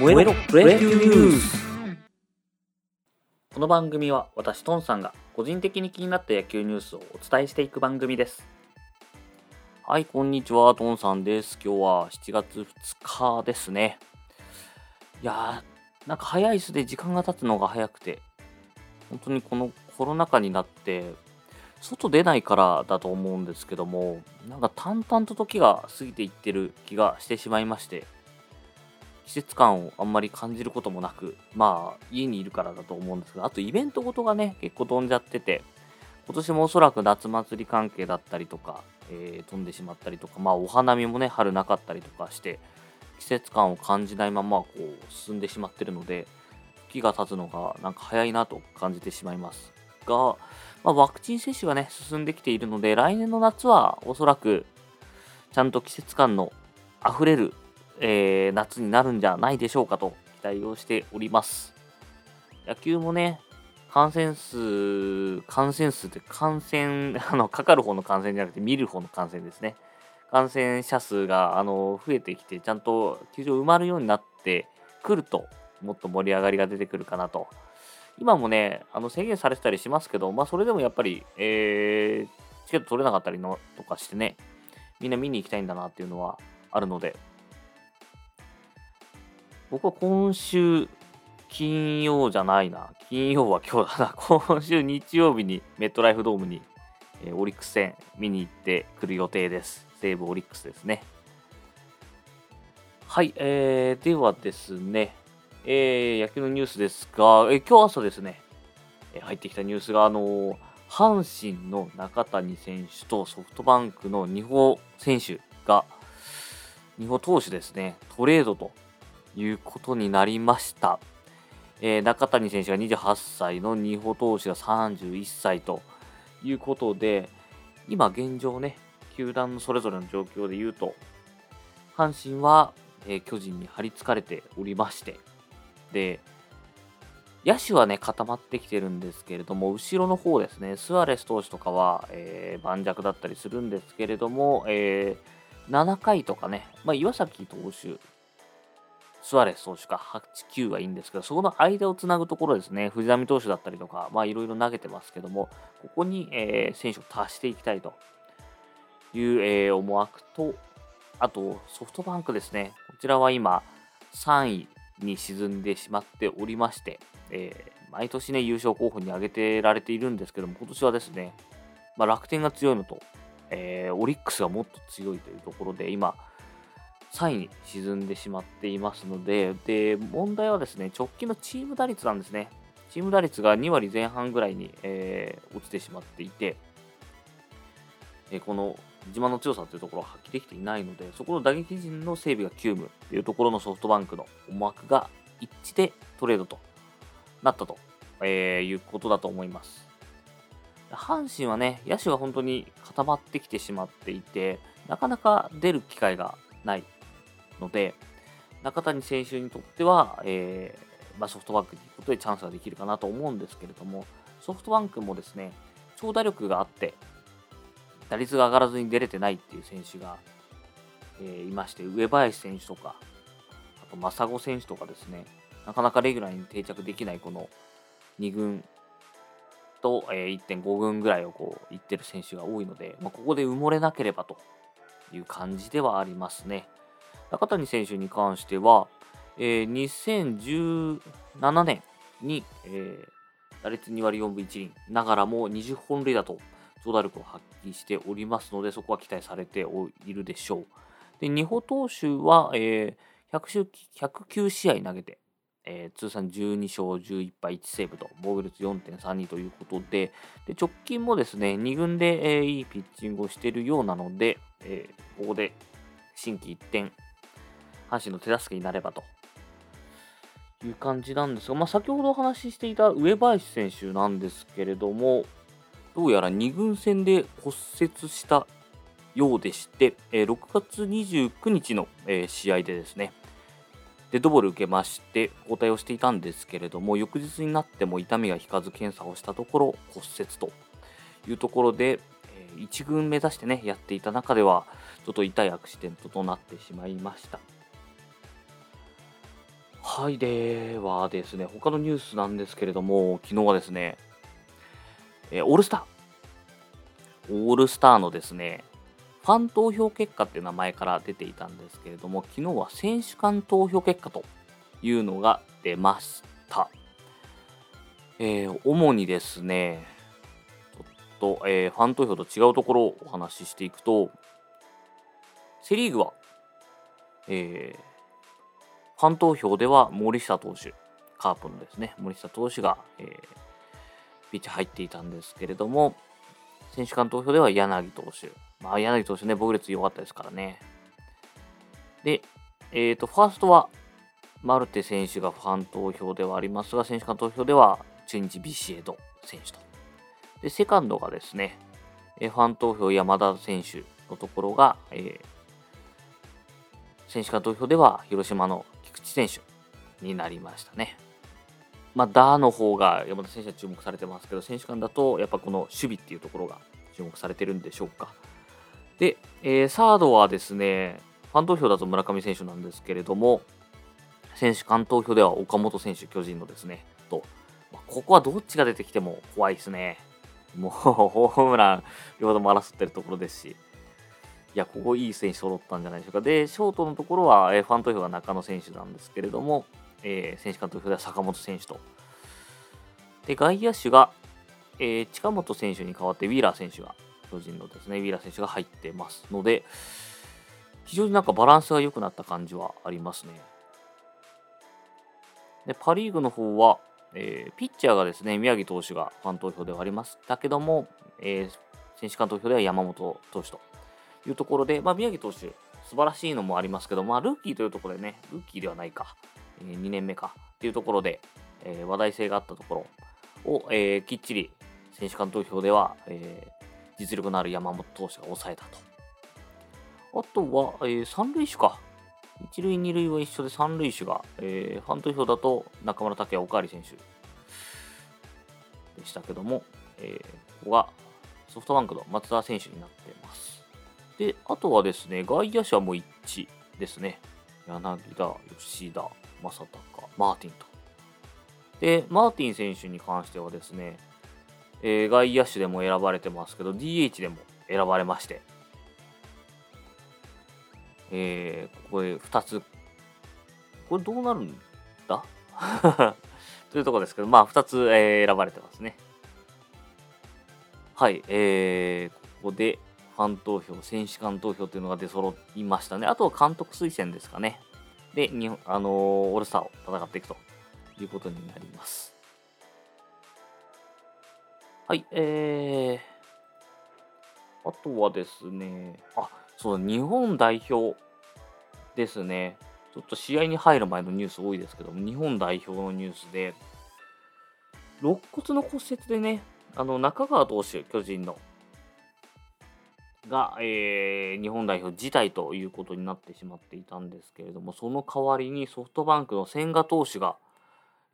燃えろプロ野球ニュースこの番組は私トンさんが個人的に気になった野球ニュースをお伝えしていく番組です。はいこんにちはトンさんです。今日は7月2日ですね。いやーなんか早いすね。時間が経つのが早くて。本当にこのコロナ禍になって外出ないからだと思うんですけどもなんか淡々と時が過ぎていってる気がしてしまいまして。季節感をあんまり感じることもなく、まあ、家にいるからだと思うんですが、あとイベントごとがね、結構飛んじゃってて、今年もおそらく夏祭り関係だったりとか、えー、飛んでしまったりとか、まあ、お花見もね、春なかったりとかして、季節感を感じないまま、こう、進んでしまってるので、時が経つのがなんか早いなと感じてしまいます。が、まあ、ワクチン接種がね、進んできているので、来年の夏はおそらく、ちゃんと季節感の溢れるえー、夏になるんじゃないでしょうかと期待をしております。野球もね、感染数、感染数って感染、あの、かかる方の感染じゃなくて見る方の感染ですね。感染者数があの増えてきて、ちゃんと球場埋まるようになってくると、もっと盛り上がりが出てくるかなと。今もね、あの制限されてたりしますけど、まあ、それでもやっぱり、えー、チケット取れなかったりのとかしてね、みんな見に行きたいんだなっていうのはあるので、僕は今週金曜じゃないな。金曜は今日だな。今週日曜日にメットライフドームに、え、オリックス戦見に行ってくる予定です。西武オリックスですね。はい、えー、ではですね、えー、野球のニュースですが、えー、今日朝ですね、え、入ってきたニュースが、あのー、阪神の中谷選手とソフトバンクの二保選手が、二保投手ですね、トレードということになりました。えー、中谷選手が28歳の二歩投手が31歳ということで、今現状ね、球団のそれぞれの状況で言うと、阪神は、えー、巨人に張り付かれておりまして、で、野手はね、固まってきてるんですけれども、後ろの方ですね、スアレス投手とかは、えー、盤石だったりするんですけれども、えー、7回とかね、まあ、岩崎投手スアレス投手か8、9はいいんですけど、そこの間をつなぐところですね、藤浪投手だったりとか、まあいろいろ投げてますけども、ここに、えー、選手を足していきたいという、えー、思惑と、あとソフトバンクですね、こちらは今3位に沈んでしまっておりまして、えー、毎年ね、優勝候補に挙げてられているんですけども、今年はですね、まあ、楽天が強いのと、えー、オリックスがもっと強いというところで、今、3位に沈んでしまっていますので、で、問題はですね、直近のチーム打率なんですね。チーム打率が2割前半ぐらいに、えー、落ちてしまっていて、えー、この自慢の強さというところを発揮できていないので、そこの打撃陣の整備が急務というところのソフトバンクの思惑が一致でトレードとなったと、えー、いうことだと思います。阪神はね、野手が本当に固まってきてしまっていて、なかなか出る機会がないので、中谷選手にとっては、えー、まあ、ソフトバンクに行くことでチャンスができるかなと思うんですけれども、ソフトバンクもですね、長打力があって、打率が上がらずに出れてないっていう選手が、えー、いまして、上林選手とか、あと真砂選手とかですね、なかなかレギュラーに定着できないこの2軍と、えー、1.5軍ぐらいをこう、いってる選手が多いので、まあ、ここで埋もれなければという感じではありますね。中谷選手に関しては、えー、2017年に、えー、打率2割4分1厘ながらも20本塁打と長打力を発揮しておりますので、そこは期待されているでしょう。で、二歩投手は、えー、109試合投げて、えー、通算12勝11敗1セーブと防御率4.32ということでで直近もですね2軍で、えー、いいピッチングをしているようなので、えー、ここで心機一転阪神の手助けになればという感じなんですが、まあ、先ほどお話ししていた上林選手なんですけれども、どうやら2軍戦で骨折したようでして、え、6月29日の、え、試合でですね、デッドボール受けまして、交代をしていたんですけれども、翌日になっても痛みが引かず検査をしたところ、骨折というところで、1軍目指してね、やっていた中では、ちょっと痛いアクシデントとなってしまいました。はい、ではですね、他のニュースなんですけれども、昨日はですね、えーオールスター、オールスターのですね、ファン投票結果っていう名前から出ていたんですけれども、昨日は選手間投票結果というのが出ました。えー主にですね、ちょっと、えーファン投票と違うところをお話ししていくと、セ・リーグは、えーファン投票では森下投手、カープのですね、森下投手が、えーピッチ入っていたんですけれども、選手間投票では柳投手。まあ、柳投手ね、防御率良かったですからね。で、えっ、と、ファーストは、マルテ選手がファン投票ではありますが、選手間投票では中日ビシエド選手と。で、セカンドがですね、えーファン投票山田選手のところが、えー選手間投票では広島の菊池選手になりましたね。まあ、ダーの方が山田選手は注目されてますけど、選手間だとやっぱこの守備っていうところが注目されてるんでしょうか。で、えーサードはですね、ファン投票だと村上選手なんですけれども、選手間投票では岡本選手、巨人のですね、と、まあここはどっちが出てきても怖いですね。もうホームラン両方とも争ってるところですし、いや、ここいい選手揃ったんじゃないでしょうか。で、ショートのところは、えーファン投票が中野選手なんですけれども、えー選手間投票では坂本選手と。で、外野手が、えー近本選手に代わってウィーラー選手が、巨人のですね、ウィーラー選手が入ってますので、非常になんかバランスが良くなった感じはありますね。で、パ・リーグの方は、えーピッチャーがですね、宮城投手がファン投票ではありましたけども、えー選手間投票では山本投手というところで、まあ、宮城投手、素晴らしいのもありますけど、まあ、ルーキーというところでね、ルーキーではないか、え2年目かっていうところで、えー話題性があったところを、えーきっちり選手間投票では、えー実力のある山本投手が抑えたと。あとは、えー三塁手か。一塁、二塁は一緒で三塁手が、えーファン投票だと中村拓也、おかわり選手でしたけども、えーここがソフトバンクの松田選手になっています。で、あとはですね、外野手はもう一致ですね。柳田、吉田、正尚、マーティンと。で、マーティン選手に関してはですね、えー外野手でも選ばれてますけど、DH でも選ばれまして、えーここで2つ、これどうなるんだ？というところですけど、まあ2つ、えー選ばれてますね。はい、えーここでファン投票、選手間投票というのが出揃いましたね。あとは監督推薦ですかね。で、日本あのーオールスターを戦っていくということになります。はい、えー、あとはですね、あ、そう、日本代表ですね。ちょっと試合に入る前のニュース多いですけども、日本代表のニュースで、肋骨の骨折でね、あの中川投手、巨人の、が、えー日本代表辞退ということになってしまっていたんですけれども、その代わりにソフトバンクの千賀投手が、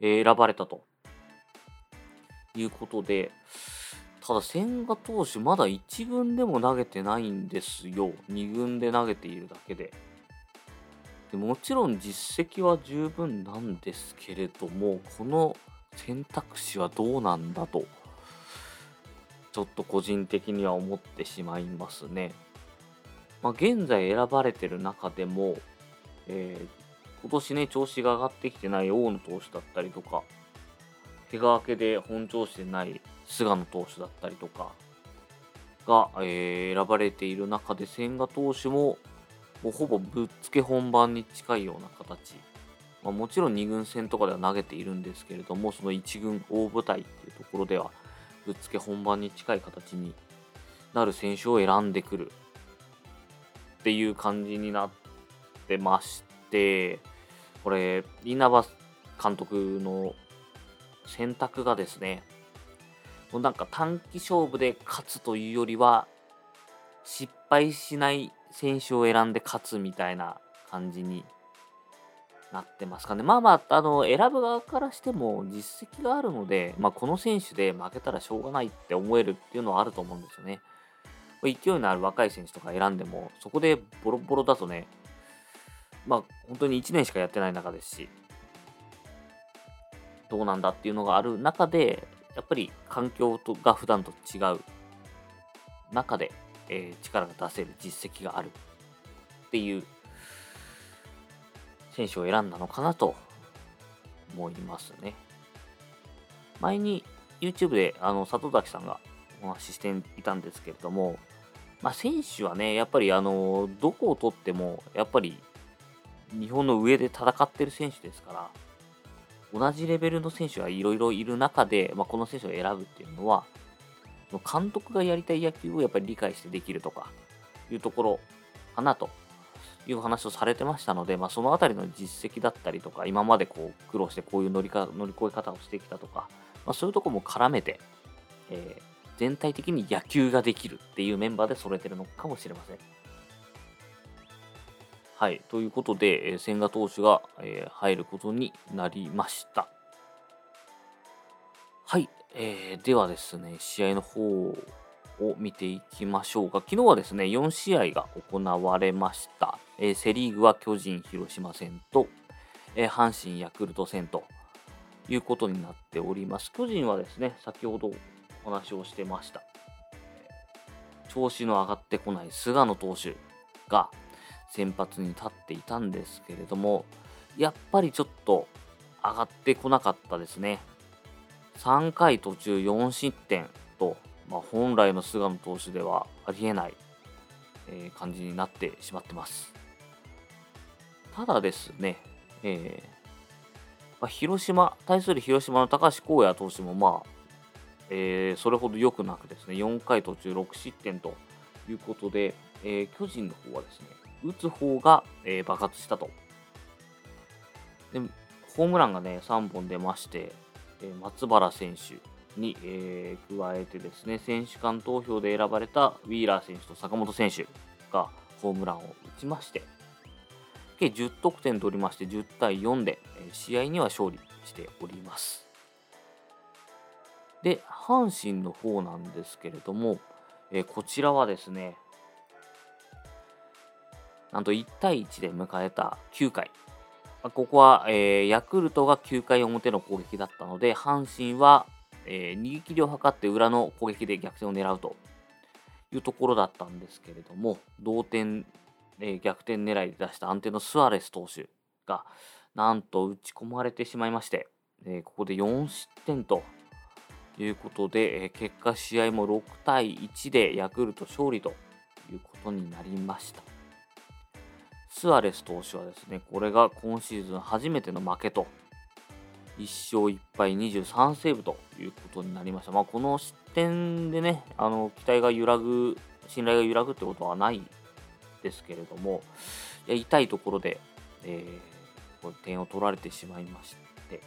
えー選ばれたということで、ただ千賀投手、まだ1軍でも投げてないんですよ。2軍で投げているだけで。でもちろん実績は十分なんですけれども、この選択肢はどうなんだと、ちょっと個人的には思ってしまいますね。まあ、現在選ばれてる中でも、えー今年ね、調子が上がってきてない大野投手だったりとか、怪我明けで本調子でない菅野投手だったりとかが、えー選ばれている中で千賀投手ももうほぼぶっつけ本番に近いような形、まあ、もちろん2軍戦とかでは投げているんですけれどもその1軍大舞台っていうところではぶっつけ本番に近い形になる選手を選んでくるっていう感じになってましてこれ稲葉監督の選択がですねもうなんか短期勝負で勝つというよりは失敗しない選手を選んで勝つみたいな感じになってますかね。まあまあ、あの、選ぶ側からしても実績があるので、まあこの選手で負けたらしょうがないって思えるっていうのはあると思うんですよね。勢いのある若い選手とか選んでも、そこでボロボロだとね、まあ本当に1年しかやってない中ですし、どうなんだっていうのがある中で、やっぱり環境とが普段と違う中で、えー、力が出せる実績があるっていう選手を選んだのかなと思いますね。前に YouTube であの里崎さんがお話ししていたんですけれども、まあ、選手はね、やっぱりあのどこを取っても、やっぱり日本の上で戦ってる選手ですから、同じレベルの選手がいろいろいる中で、まあ、この選手を選ぶっていうのは、監督がやりたい野球をやっぱり理解してできるとかいうところかなという話をされてましたので、まあ、そのあたりの実績だったりとか、今までこう苦労してこういう乗りか乗り越え方をしてきたとか、まあ、そういうとこも絡めて、えー、全体的に野球ができるっていうメンバーで揃えてるのかもしれません。はい、ということで、えー、千賀投手が、えー、入ることになりました。はい、えー、ではですね、試合の方を見ていきましょうか。昨日はですね、4試合が行われました。えー、セ・リーグは巨人、広島戦と、えー、阪神、ヤクルト戦ということになっております。巨人はですね、先ほどお話をしてました。調子の上がってこない菅野投手が、先発に立っていたんですけれども、やっぱりちょっと上がってこなかったですね。3回途中4失点と、まあ、本来の菅野投手ではありえない、えー、感じになってしまってます。ただですね、えーまあ、広島、対する広島の高橋光也投手も、まあえー、それほど良くなくですね、4回途中6失点ということで、えー、巨人の方はですね、打つ方が、えー、爆発したと。で、ホームランがね、3本出まして、え、松原選手に、え、加えてですね、選手間投票で選ばれたウィーラー選手と坂本選手がホームランを打ちまして、計10得点取りまして10対4で、試合には勝利しております。で、阪神の方なんですけれども、え、こちらはですね、なんと1対1で迎えた9回。まここは、え、ヤクルトが9回表の攻撃だったので、阪神は、え、逃げ切りを図って裏の攻撃で逆転を狙うというところだったんですけれども、同点、えー、逆転狙いで出した安定のスアレス投手が、なんと打ち込まれてしまいまして、えここで4失点ということで、え結果試合も6対1でヤクルト勝利ということになりました。スアレス投手はですね、これが今シーズン初めての負けと、1勝1敗23セーブということになりました。まあ、この失点でね、あの期待が揺らぐ、信頼が揺らぐってことはないですけれども、いや痛いところで、えー、これ点を取られてしまいまして、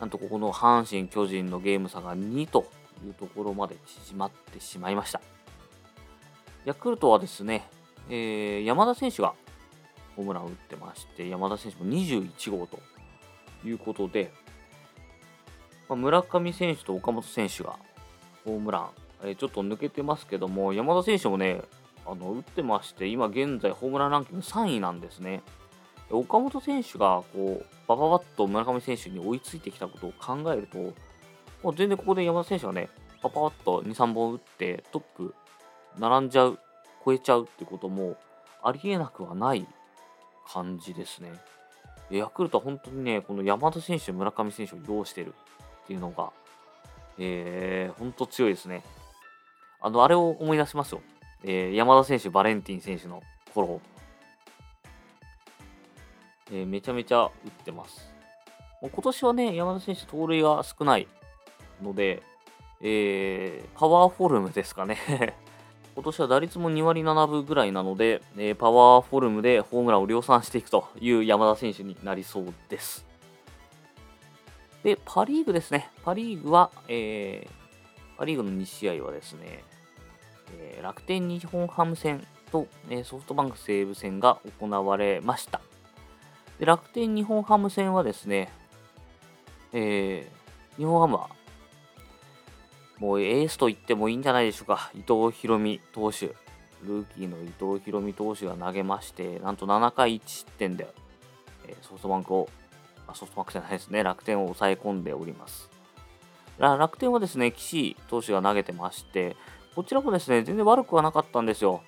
なんとここの阪神・巨人のゲーム差が2というところまで縮まってしまいました。ヤクルトはですね、えー、山田選手がホームランを打ってまして、山田選手も21号ということで、まあ、村上選手と岡本選手がホームラン、えー、ちょっと抜けてますけども、山田選手もね、あの打ってまして、今現在ホームランランキング3位なんですね。岡本選手がこうバババッと村上選手に追いついてきたことを考えると、もう全然ここで山田選手がね、パパッと2、3本打ってトップ並んじゃう超えちゃうってこともありえなくはない感じですね。ヤクルトは本当にね、この山田選手、村上選手を擁してるっていうのが、えー、本当強いですね。あの、あれを思い出しますよ。えー、山田選手、バレンティン選手の頃、えー、めちゃめちゃ打ってます。もう今年はね、山田選手、盗塁が少ないので、えー、パワーフォルムですかね 今年は打率も2割7分ぐらいなので、えー、パワーフォルムでホームランを量産していくという山田選手になりそうです。で、パ・リーグですね。パ・リーグは、えー、パ・リーグの2試合はですね、えー、楽天日本ハム戦と、えー、ソフトバンク西武戦が行われました。で楽天日本ハム戦はですね、えー、日本ハムはもうエースと言ってもいいんじゃないでしょうか。伊藤大美投手。ルーキーの伊藤大美投手が投げまして、なんと7回1失点で、え、ソフトバンクをあソフトバンクじゃないですね、楽天を抑え込んでおります。楽天はですね、岸投手が投げてまして、こちらもですね、全然悪くはなかったんですよ。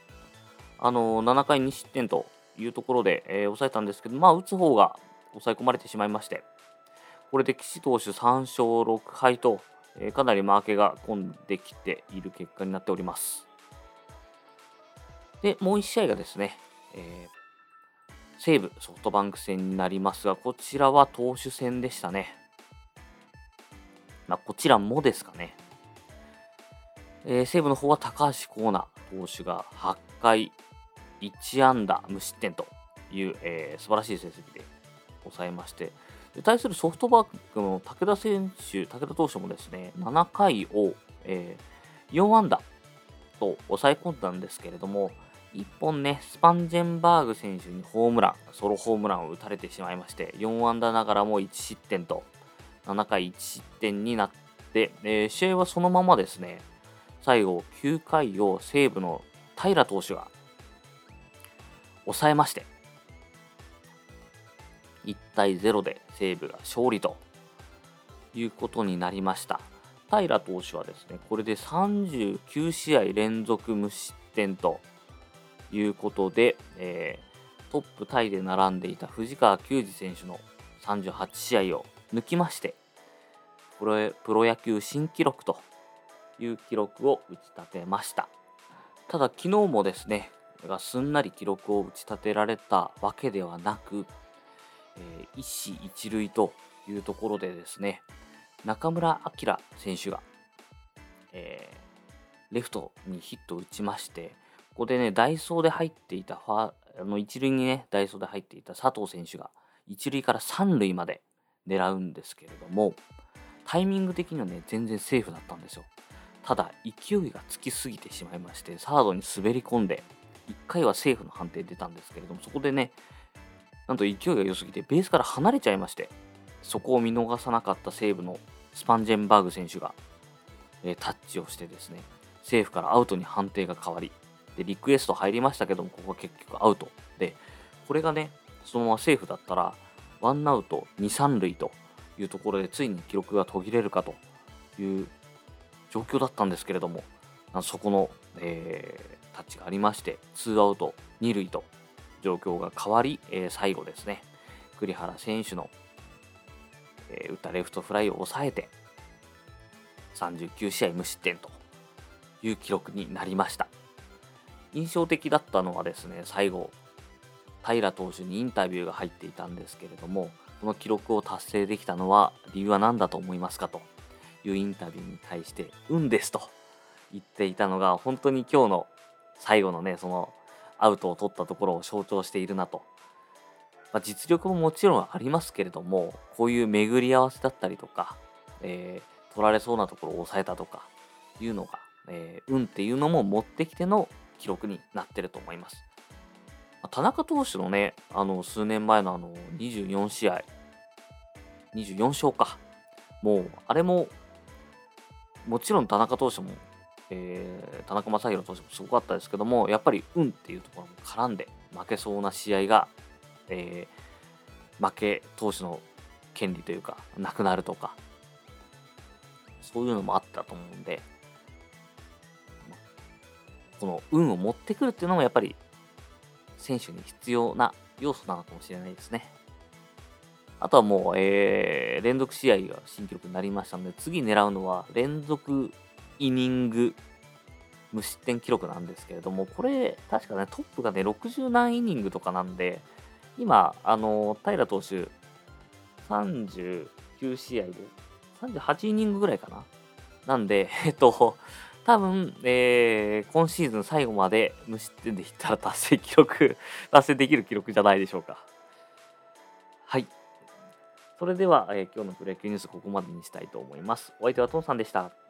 あの7回2失点というところで、えー、抑えたんですけど、まあ、打つ方が抑え込まれてしまいまして、これで岸投手3勝6敗と、えー、かなり負けが込んできている結果になっております。で、もう1試合がですね、えー、西武ソフトバンク戦になりますが、こちらは投手戦でしたね。まあ、こちらもですかね。えー、西武の方は高橋光成投手が8回1安打無失点という、えー、素晴らしい成績で抑えまして、で対するソフトバンクの武田選手、武田投手もですね、7回を、えー、4安打と抑え込んだんですけれども、1本ね、スパンジェンバーグ選手にホームラン、ソロホームランを打たれてしまいまして、4安打ながらも1失点と、7回1失点になって、えー、試合はそのままですね、最後9回を西武の平投手が抑えまして、1対0で西武が勝利ということになりました。平投手はですね、これで39試合連続無失点ということで、えー、トップタイで並んでいた藤川球児選手の38試合を抜きまして、プロプロ野球新記録という記録を打ち立てました。ただ昨日もですね、すんなり記録を打ち立てられたわけではなく、一死一塁というところでですね、中村晃選手が、えー、レフトにヒットを打ちまして、ここでね、ダイソーで入っていたファあの一塁にね、ダイソーで入っていた佐藤選手が、一塁から三塁まで狙うんですけれども、タイミング的にはね、全然セーフだったんですよ。ただ、勢いがつきすぎてしまいまして、サードに滑り込んで、1回はセーフの判定出たんですけれども、そこでね、なんと勢いが良すぎて、ベースから離れちゃいまして、そこを見逃さなかった西武のスパンジェンバーグ選手が、えー、タッチをしてですね、セーフからアウトに判定が変わり、でリクエスト入りましたけども、ここは結局アウト。で、これがね、そのままセーフだったら、ワンアウト2、3塁というところで、ついに記録が途切れるかという状況だったんですけれども、そこの、えー、タッチがありまして、ツーアウト2塁と状況が変わり、えー、最後ですね、栗原選手の、えー、打ったレフトフライを抑えて、39試合無失点という記録になりました。印象的だったのはですね、最後、平投手にインタビューが入っていたんですけれども、この記録を達成できたのは理由は何だと思いますかというインタビューに対して、運ですと言っていたのが、本当に今日の最後のね、そのアウトを取ったところを象徴しているなと。まあ、実力ももちろんありますけれども、こういう巡り合わせだったりとか、えー、取られそうなところを抑えたとかいうのが、えー、運っていうのも持ってきての記録になってると思います。田中投手のね、あの数年前のあの24試合、24勝か。もう、あれも、もちろん田中投手もえー、田中将大投手もすごかったですけども、やっぱり運っていうところも絡んで負けそうな試合が、えー、負け投手の権利というか、なくなるとか、そういうのもあったと思うんで、この運を持ってくるっていうのもやっぱり選手に必要な要素なのかもしれないですね。あとはもう、えー、連続試合が新記録になりましたので、次狙うのは連続イニング無失点記録なんですけれども、これ、確かね、トップがね、60何イニングとかなんで、今、あの、平投手、39試合で、38イニングぐらいかな。なんで、えっと、多分、えー、今シーズン最後まで無失点でいったら達成記録、達成できる記録じゃないでしょうか。それでは、えー、今日のプロ野球ニュースここまでにしたいと思います。お相手はトンさんでした。